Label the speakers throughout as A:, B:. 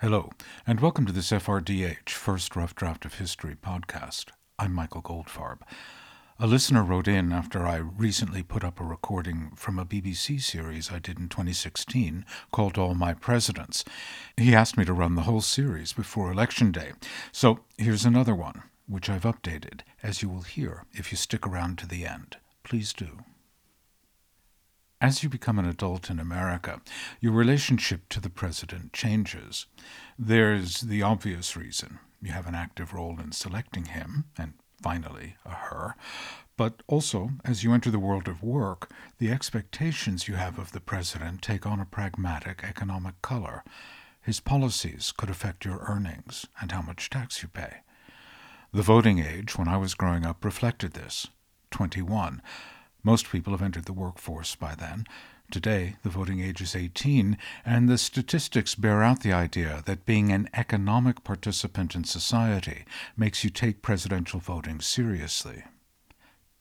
A: Hello, and welcome to this FRDH, First Rough Draft of History podcast. I'm Michael Goldfarb. A listener wrote in after I recently put up a recording from a BBC series I did in 2016 called All My Presidents. He asked me to run the whole series before Election Day. So here's another one, which I've updated, as you will hear if you stick around to the end. Please do. As you become an adult in America, your relationship to the president changes. There's the obvious reason. You have an active role in selecting him, and finally, a her. But also, as you enter the world of work, the expectations you have of the president take on a pragmatic economic color. His policies could affect your earnings and how much tax you pay. The voting age when I was growing up reflected this 21. Most people have entered the workforce by then. Today, the voting age is 18, and the statistics bear out the idea that being an economic participant in society makes you take presidential voting seriously.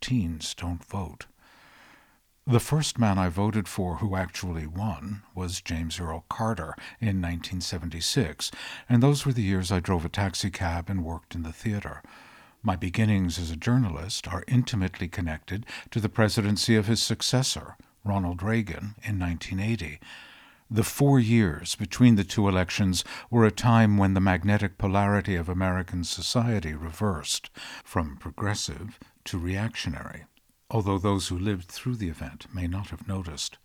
A: Teens don't vote. The first man I voted for who actually won was James Earl Carter in 1976, and those were the years I drove a taxicab and worked in the theater. My beginnings as a journalist are intimately connected to the presidency of his successor, Ronald Reagan, in 1980. The four years between the two elections were a time when the magnetic polarity of American society reversed from progressive to reactionary, although those who lived through the event may not have noticed.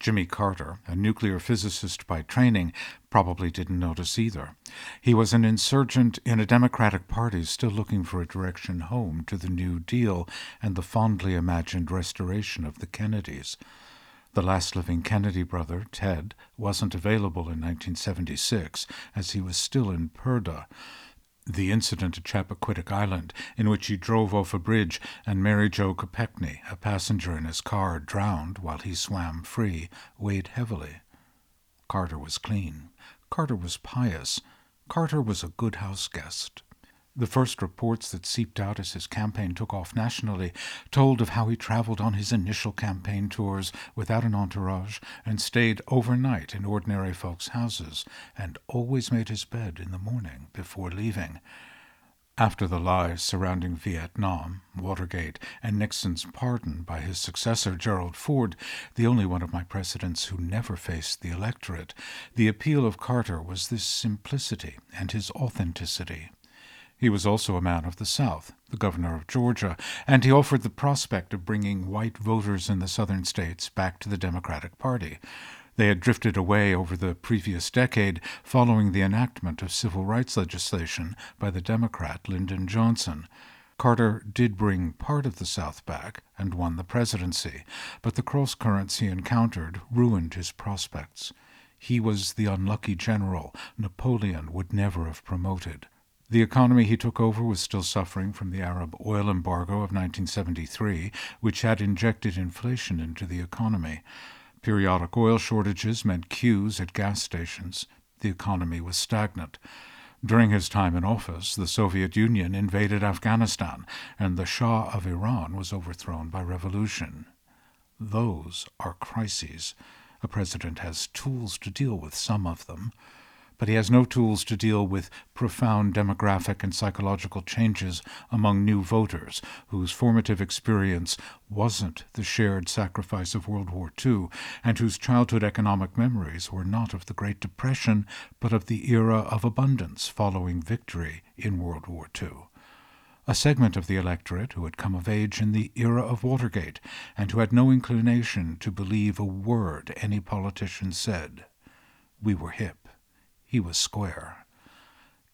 A: Jimmy Carter, a nuclear physicist by training, probably didn't notice either. He was an insurgent in a Democratic Party still looking for a direction home to the New Deal and the fondly imagined restoration of the Kennedys. The last living Kennedy brother, Ted, wasn't available in 1976 as he was still in purdah the incident at Chappaquiddick Island, in which he drove off a bridge and Mary Jo Kopechne, a passenger in his car, drowned while he swam free, weighed heavily. Carter was clean. Carter was pious. Carter was a good house guest. The first reports that seeped out as his campaign took off nationally told of how he traveled on his initial campaign tours without an entourage and stayed overnight in ordinary folks' houses and always made his bed in the morning before leaving. After the lies surrounding Vietnam, Watergate, and Nixon's pardon by his successor, Gerald Ford, the only one of my presidents who never faced the electorate, the appeal of Carter was this simplicity and his authenticity. He was also a man of the South, the governor of Georgia, and he offered the prospect of bringing white voters in the southern states back to the Democratic Party. They had drifted away over the previous decade following the enactment of civil rights legislation by the Democrat Lyndon Johnson. Carter did bring part of the South back and won the presidency, but the cross currents he encountered ruined his prospects. He was the unlucky general Napoleon would never have promoted. The economy he took over was still suffering from the Arab oil embargo of 1973, which had injected inflation into the economy. Periodic oil shortages meant queues at gas stations. The economy was stagnant. During his time in office, the Soviet Union invaded Afghanistan, and the Shah of Iran was overthrown by revolution. Those are crises. A president has tools to deal with some of them but he has no tools to deal with profound demographic and psychological changes among new voters whose formative experience wasn't the shared sacrifice of World War II and whose childhood economic memories were not of the Great Depression but of the era of abundance following victory in World War II a segment of the electorate who had come of age in the era of Watergate and who had no inclination to believe a word any politician said. We were hip. He was square.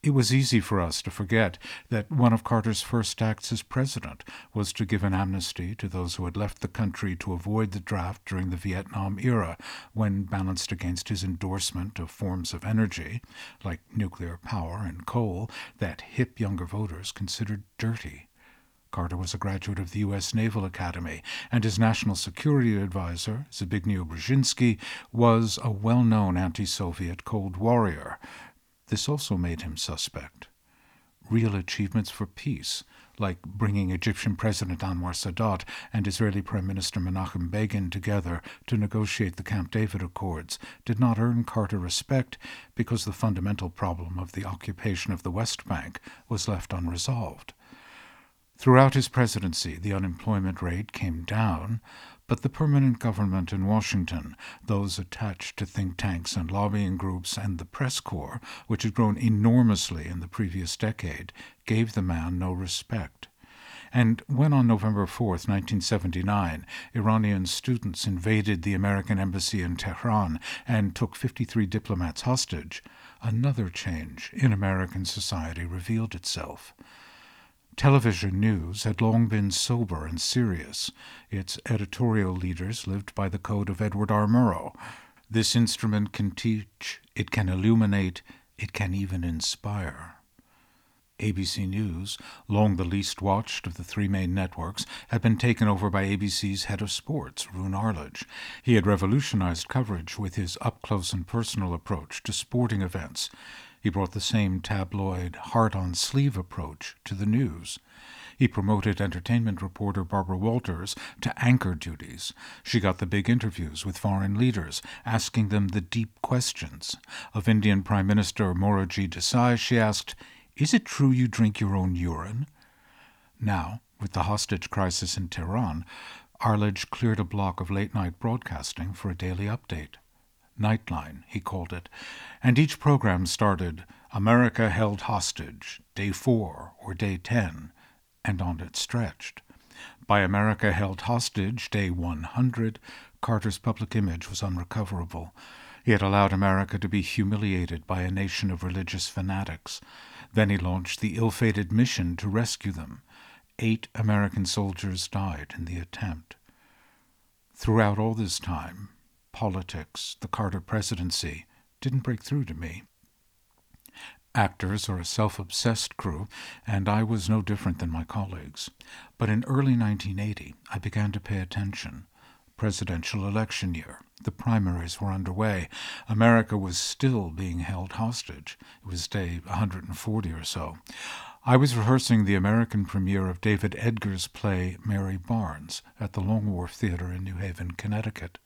A: It was easy for us to forget that one of Carter's first acts as president was to give an amnesty to those who had left the country to avoid the draft during the Vietnam era, when balanced against his endorsement of forms of energy, like nuclear power and coal, that hip younger voters considered dirty. Carter was a graduate of the U.S. Naval Academy, and his national security advisor, Zbigniew Brzezinski, was a well known anti Soviet Cold Warrior. This also made him suspect. real achievements for peace, like bringing Egyptian President Anwar Sadat and Israeli Prime Minister Menachem Begin together to negotiate the Camp David Accords, did not earn Carter respect because the fundamental problem of the occupation of the West Bank was left unresolved. Throughout his presidency, the unemployment rate came down, but the permanent government in Washington, those attached to think tanks and lobbying groups, and the press corps, which had grown enormously in the previous decade, gave the man no respect. And when on November 4, 1979, Iranian students invaded the American embassy in Tehran and took 53 diplomats hostage, another change in American society revealed itself. Television news had long been sober and serious. Its editorial leaders lived by the code of Edward R. Murrow. This instrument can teach, it can illuminate, it can even inspire. ABC News, long the least watched of the three main networks, had been taken over by ABC's head of sports, Roone Arledge. He had revolutionized coverage with his up close and personal approach to sporting events. He brought the same tabloid, heart on sleeve approach to the news. He promoted entertainment reporter Barbara Walters to anchor duties. She got the big interviews with foreign leaders, asking them the deep questions. Of Indian Prime Minister Morarji Desai, she asked, Is it true you drink your own urine? Now, with the hostage crisis in Tehran, Arledge cleared a block of late night broadcasting for a daily update. Nightline, he called it, and each program started America Held Hostage, Day 4 or Day 10, and on it stretched. By America Held Hostage, Day 100, Carter's public image was unrecoverable. He had allowed America to be humiliated by a nation of religious fanatics. Then he launched the ill fated mission to rescue them. Eight American soldiers died in the attempt. Throughout all this time, politics, the Carter presidency, didn't break through to me. Actors are a self obsessed crew, and I was no different than my colleagues. But in early 1980, I began to pay attention. Presidential election year. The primaries were underway. America was still being held hostage. It was day 140 or so. I was rehearsing the American premiere of David Edgar's play Mary Barnes at the Long Wharf Theater in New Haven, Connecticut.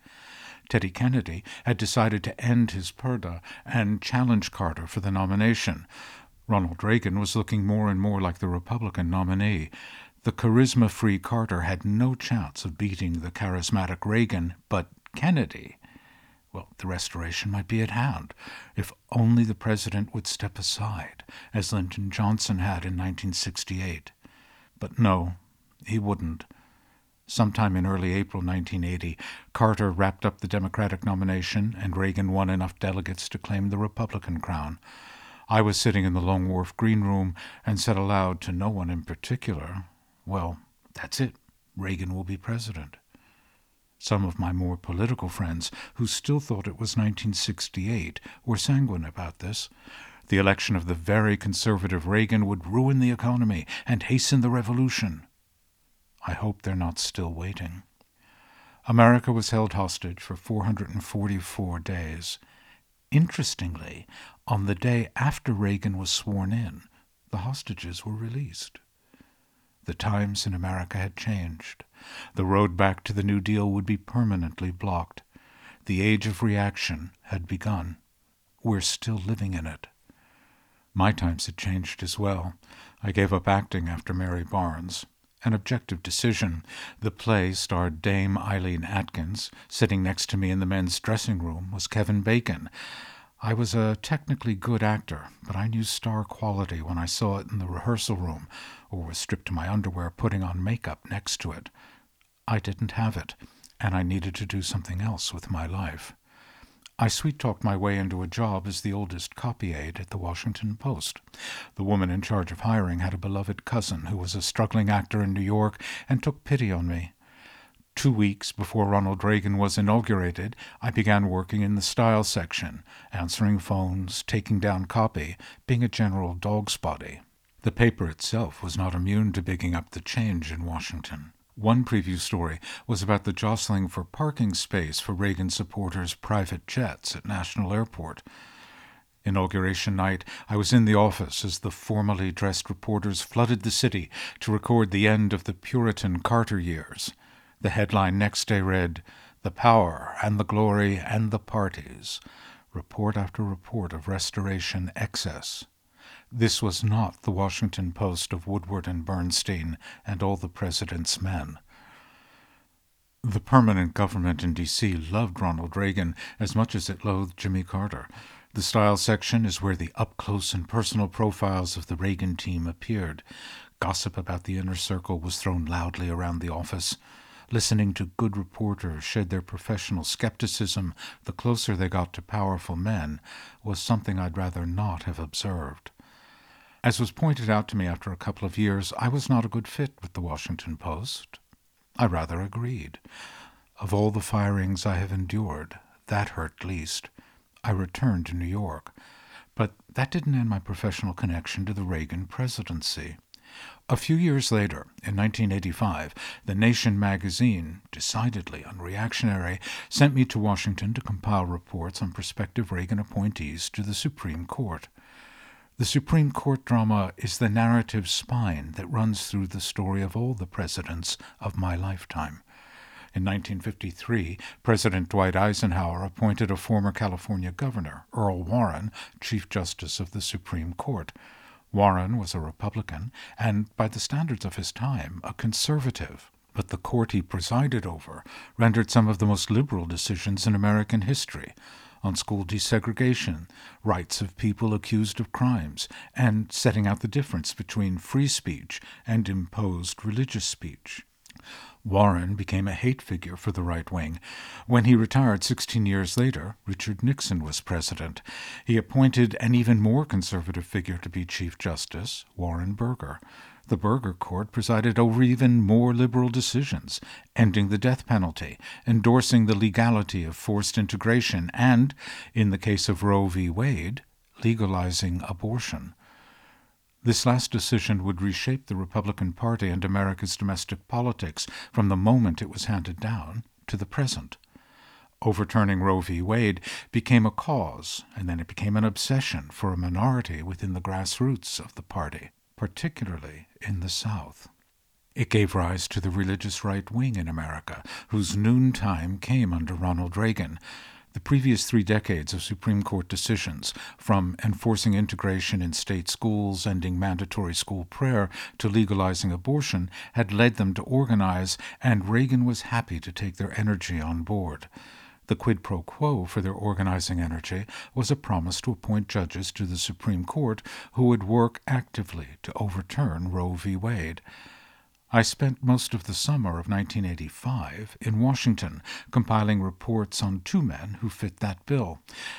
A: Teddy Kennedy had decided to end his purdah and challenge Carter for the nomination. Ronald Reagan was looking more and more like the Republican nominee. The charisma free Carter had no chance of beating the charismatic Reagan, but Kennedy. Well, the restoration might be at hand, if only the president would step aside, as Lyndon Johnson had in 1968. But no, he wouldn't. Sometime in early April 1980, Carter wrapped up the Democratic nomination, and Reagan won enough delegates to claim the Republican crown. I was sitting in the Long Wharf green room and said aloud to no one in particular, Well, that's it. Reagan will be president. Some of my more political friends, who still thought it was 1968, were sanguine about this. The election of the very conservative Reagan would ruin the economy and hasten the revolution. I hope they're not still waiting. America was held hostage for 444 days. Interestingly, on the day after Reagan was sworn in, the hostages were released. The times in America had changed. The road back to the New Deal would be permanently blocked. The age of reaction had begun. We're still living in it. My times had changed as well. I gave up acting after Mary Barnes an objective decision. The play starred Dame Eileen Atkins. Sitting next to me in the men's dressing room was Kevin Bacon. I was a technically good actor, but I knew star quality when I saw it in the rehearsal room or was stripped to my underwear putting on makeup next to it. I didn't have it, and I needed to do something else with my life. I sweet talked my way into a job as the oldest copy aide at the Washington Post. The woman in charge of hiring had a beloved cousin who was a struggling actor in New York and took pity on me. Two weeks before Ronald Reagan was inaugurated, I began working in the style section, answering phones, taking down copy, being a general dog's body. The paper itself was not immune to bigging up the change in Washington. One preview story was about the jostling for parking space for Reagan supporters' private jets at National Airport. Inauguration night, I was in the office as the formally dressed reporters flooded the city to record the end of the Puritan Carter years. The headline next day read, The Power and the Glory and the Parties. Report after report of restoration excess. This was not the Washington Post of Woodward and Bernstein and all the president's men. The permanent government in D.C. loved Ronald Reagan as much as it loathed Jimmy Carter. The style section is where the up close and personal profiles of the Reagan team appeared. Gossip about the inner circle was thrown loudly around the office. Listening to good reporters shed their professional skepticism the closer they got to powerful men was something I'd rather not have observed. As was pointed out to me after a couple of years, I was not a good fit with the Washington Post. I rather agreed. Of all the firings I have endured, that hurt least. I returned to New York. But that didn't end my professional connection to the Reagan presidency. A few years later, in 1985, The Nation magazine, decidedly unreactionary, sent me to Washington to compile reports on prospective Reagan appointees to the Supreme Court. The Supreme Court drama is the narrative spine that runs through the story of all the presidents of my lifetime. In 1953, President Dwight Eisenhower appointed a former California governor, Earl Warren, Chief Justice of the Supreme Court. Warren was a Republican and, by the standards of his time, a conservative. But the court he presided over rendered some of the most liberal decisions in American history on school desegregation, rights of people accused of crimes, and setting out the difference between free speech and imposed religious speech. Warren became a hate figure for the right wing. When he retired 16 years later, Richard Nixon was president. He appointed an even more conservative figure to be Chief Justice, Warren Burger. The Burger Court presided over even more liberal decisions, ending the death penalty, endorsing the legality of forced integration, and, in the case of Roe v. Wade, legalizing abortion. This last decision would reshape the Republican Party and America's domestic politics from the moment it was handed down to the present. Overturning Roe v. Wade became a cause, and then it became an obsession for a minority within the grassroots of the party, particularly in the South. It gave rise to the religious right wing in America, whose noontime came under Ronald Reagan, the previous three decades of Supreme Court decisions, from enforcing integration in state schools, ending mandatory school prayer, to legalizing abortion, had led them to organize, and Reagan was happy to take their energy on board. The quid pro quo for their organizing energy was a promise to appoint judges to the Supreme Court who would work actively to overturn Roe v. Wade. I spent most of the summer of 1985 in Washington compiling reports on two men who fit that bill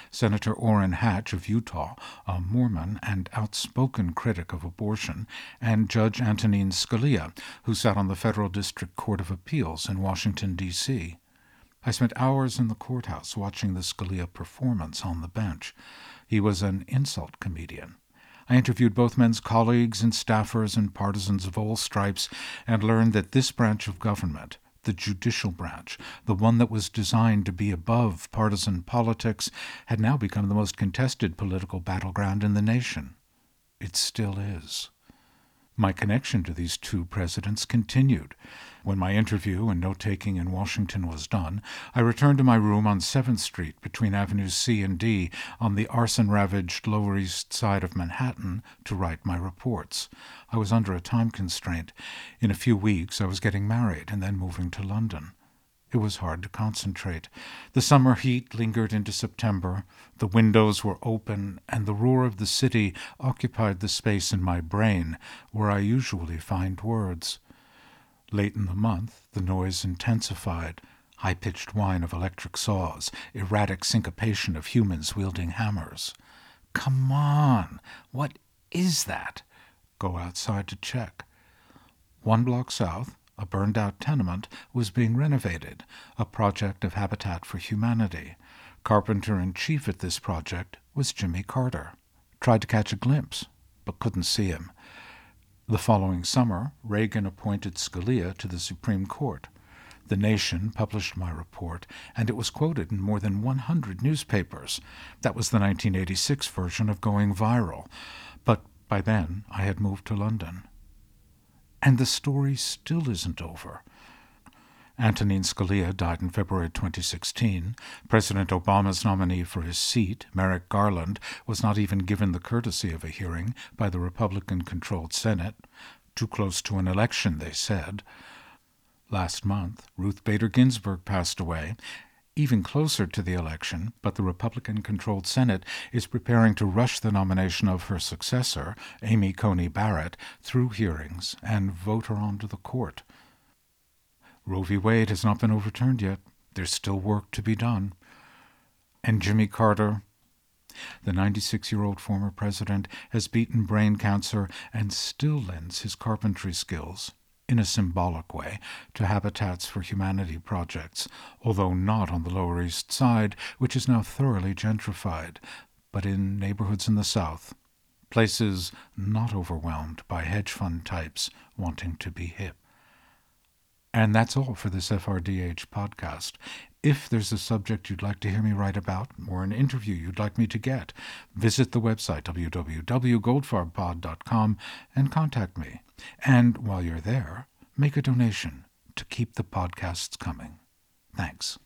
A: Senator Orrin Hatch of Utah, a Mormon and outspoken critic of abortion, and Judge Antonin Scalia, who sat on the Federal District Court of Appeals in Washington, D.C. I spent hours in the courthouse watching the Scalia performance on the bench. He was an insult comedian I interviewed both men's colleagues and staffers and partisans of all stripes and learned that this branch of government, the judicial branch, the one that was designed to be above partisan politics, had now become the most contested political battleground in the nation. It still is. My connection to these two presidents continued. When my interview and note taking in Washington was done, I returned to my room on 7th Street between Avenues C and D on the arson ravaged Lower East Side of Manhattan to write my reports. I was under a time constraint. In a few weeks I was getting married and then moving to London. It was hard to concentrate. The summer heat lingered into September. The windows were open, and the roar of the city occupied the space in my brain where I usually find words. Late in the month, the noise intensified high pitched whine of electric saws, erratic syncopation of humans wielding hammers. Come on! What is that? Go outside to check. One block south, a burned out tenement, was being renovated, a project of Habitat for Humanity. Carpenter in chief at this project was Jimmy Carter. Tried to catch a glimpse, but couldn't see him. The following summer, Reagan appointed Scalia to the Supreme Court. The Nation published my report, and it was quoted in more than 100 newspapers. That was the 1986 version of going viral. But by then, I had moved to London. And the story still isn't over. Antonin Scalia died in February 2016. President Obama's nominee for his seat, Merrick Garland, was not even given the courtesy of a hearing by the Republican controlled Senate. Too close to an election, they said. Last month, Ruth Bader Ginsburg passed away, even closer to the election, but the Republican controlled Senate is preparing to rush the nomination of her successor, Amy Coney Barrett, through hearings and vote her onto the court. Roe v. Wade has not been overturned yet. There's still work to be done. And Jimmy Carter, the 96 year old former president, has beaten brain cancer and still lends his carpentry skills, in a symbolic way, to Habitats for Humanity projects, although not on the Lower East Side, which is now thoroughly gentrified, but in neighborhoods in the South, places not overwhelmed by hedge fund types wanting to be hip. And that's all for this FRDH podcast. If there's a subject you'd like to hear me write about, or an interview you'd like me to get, visit the website www.goldfarbpod.com and contact me. And while you're there, make a donation to keep the podcasts coming. Thanks.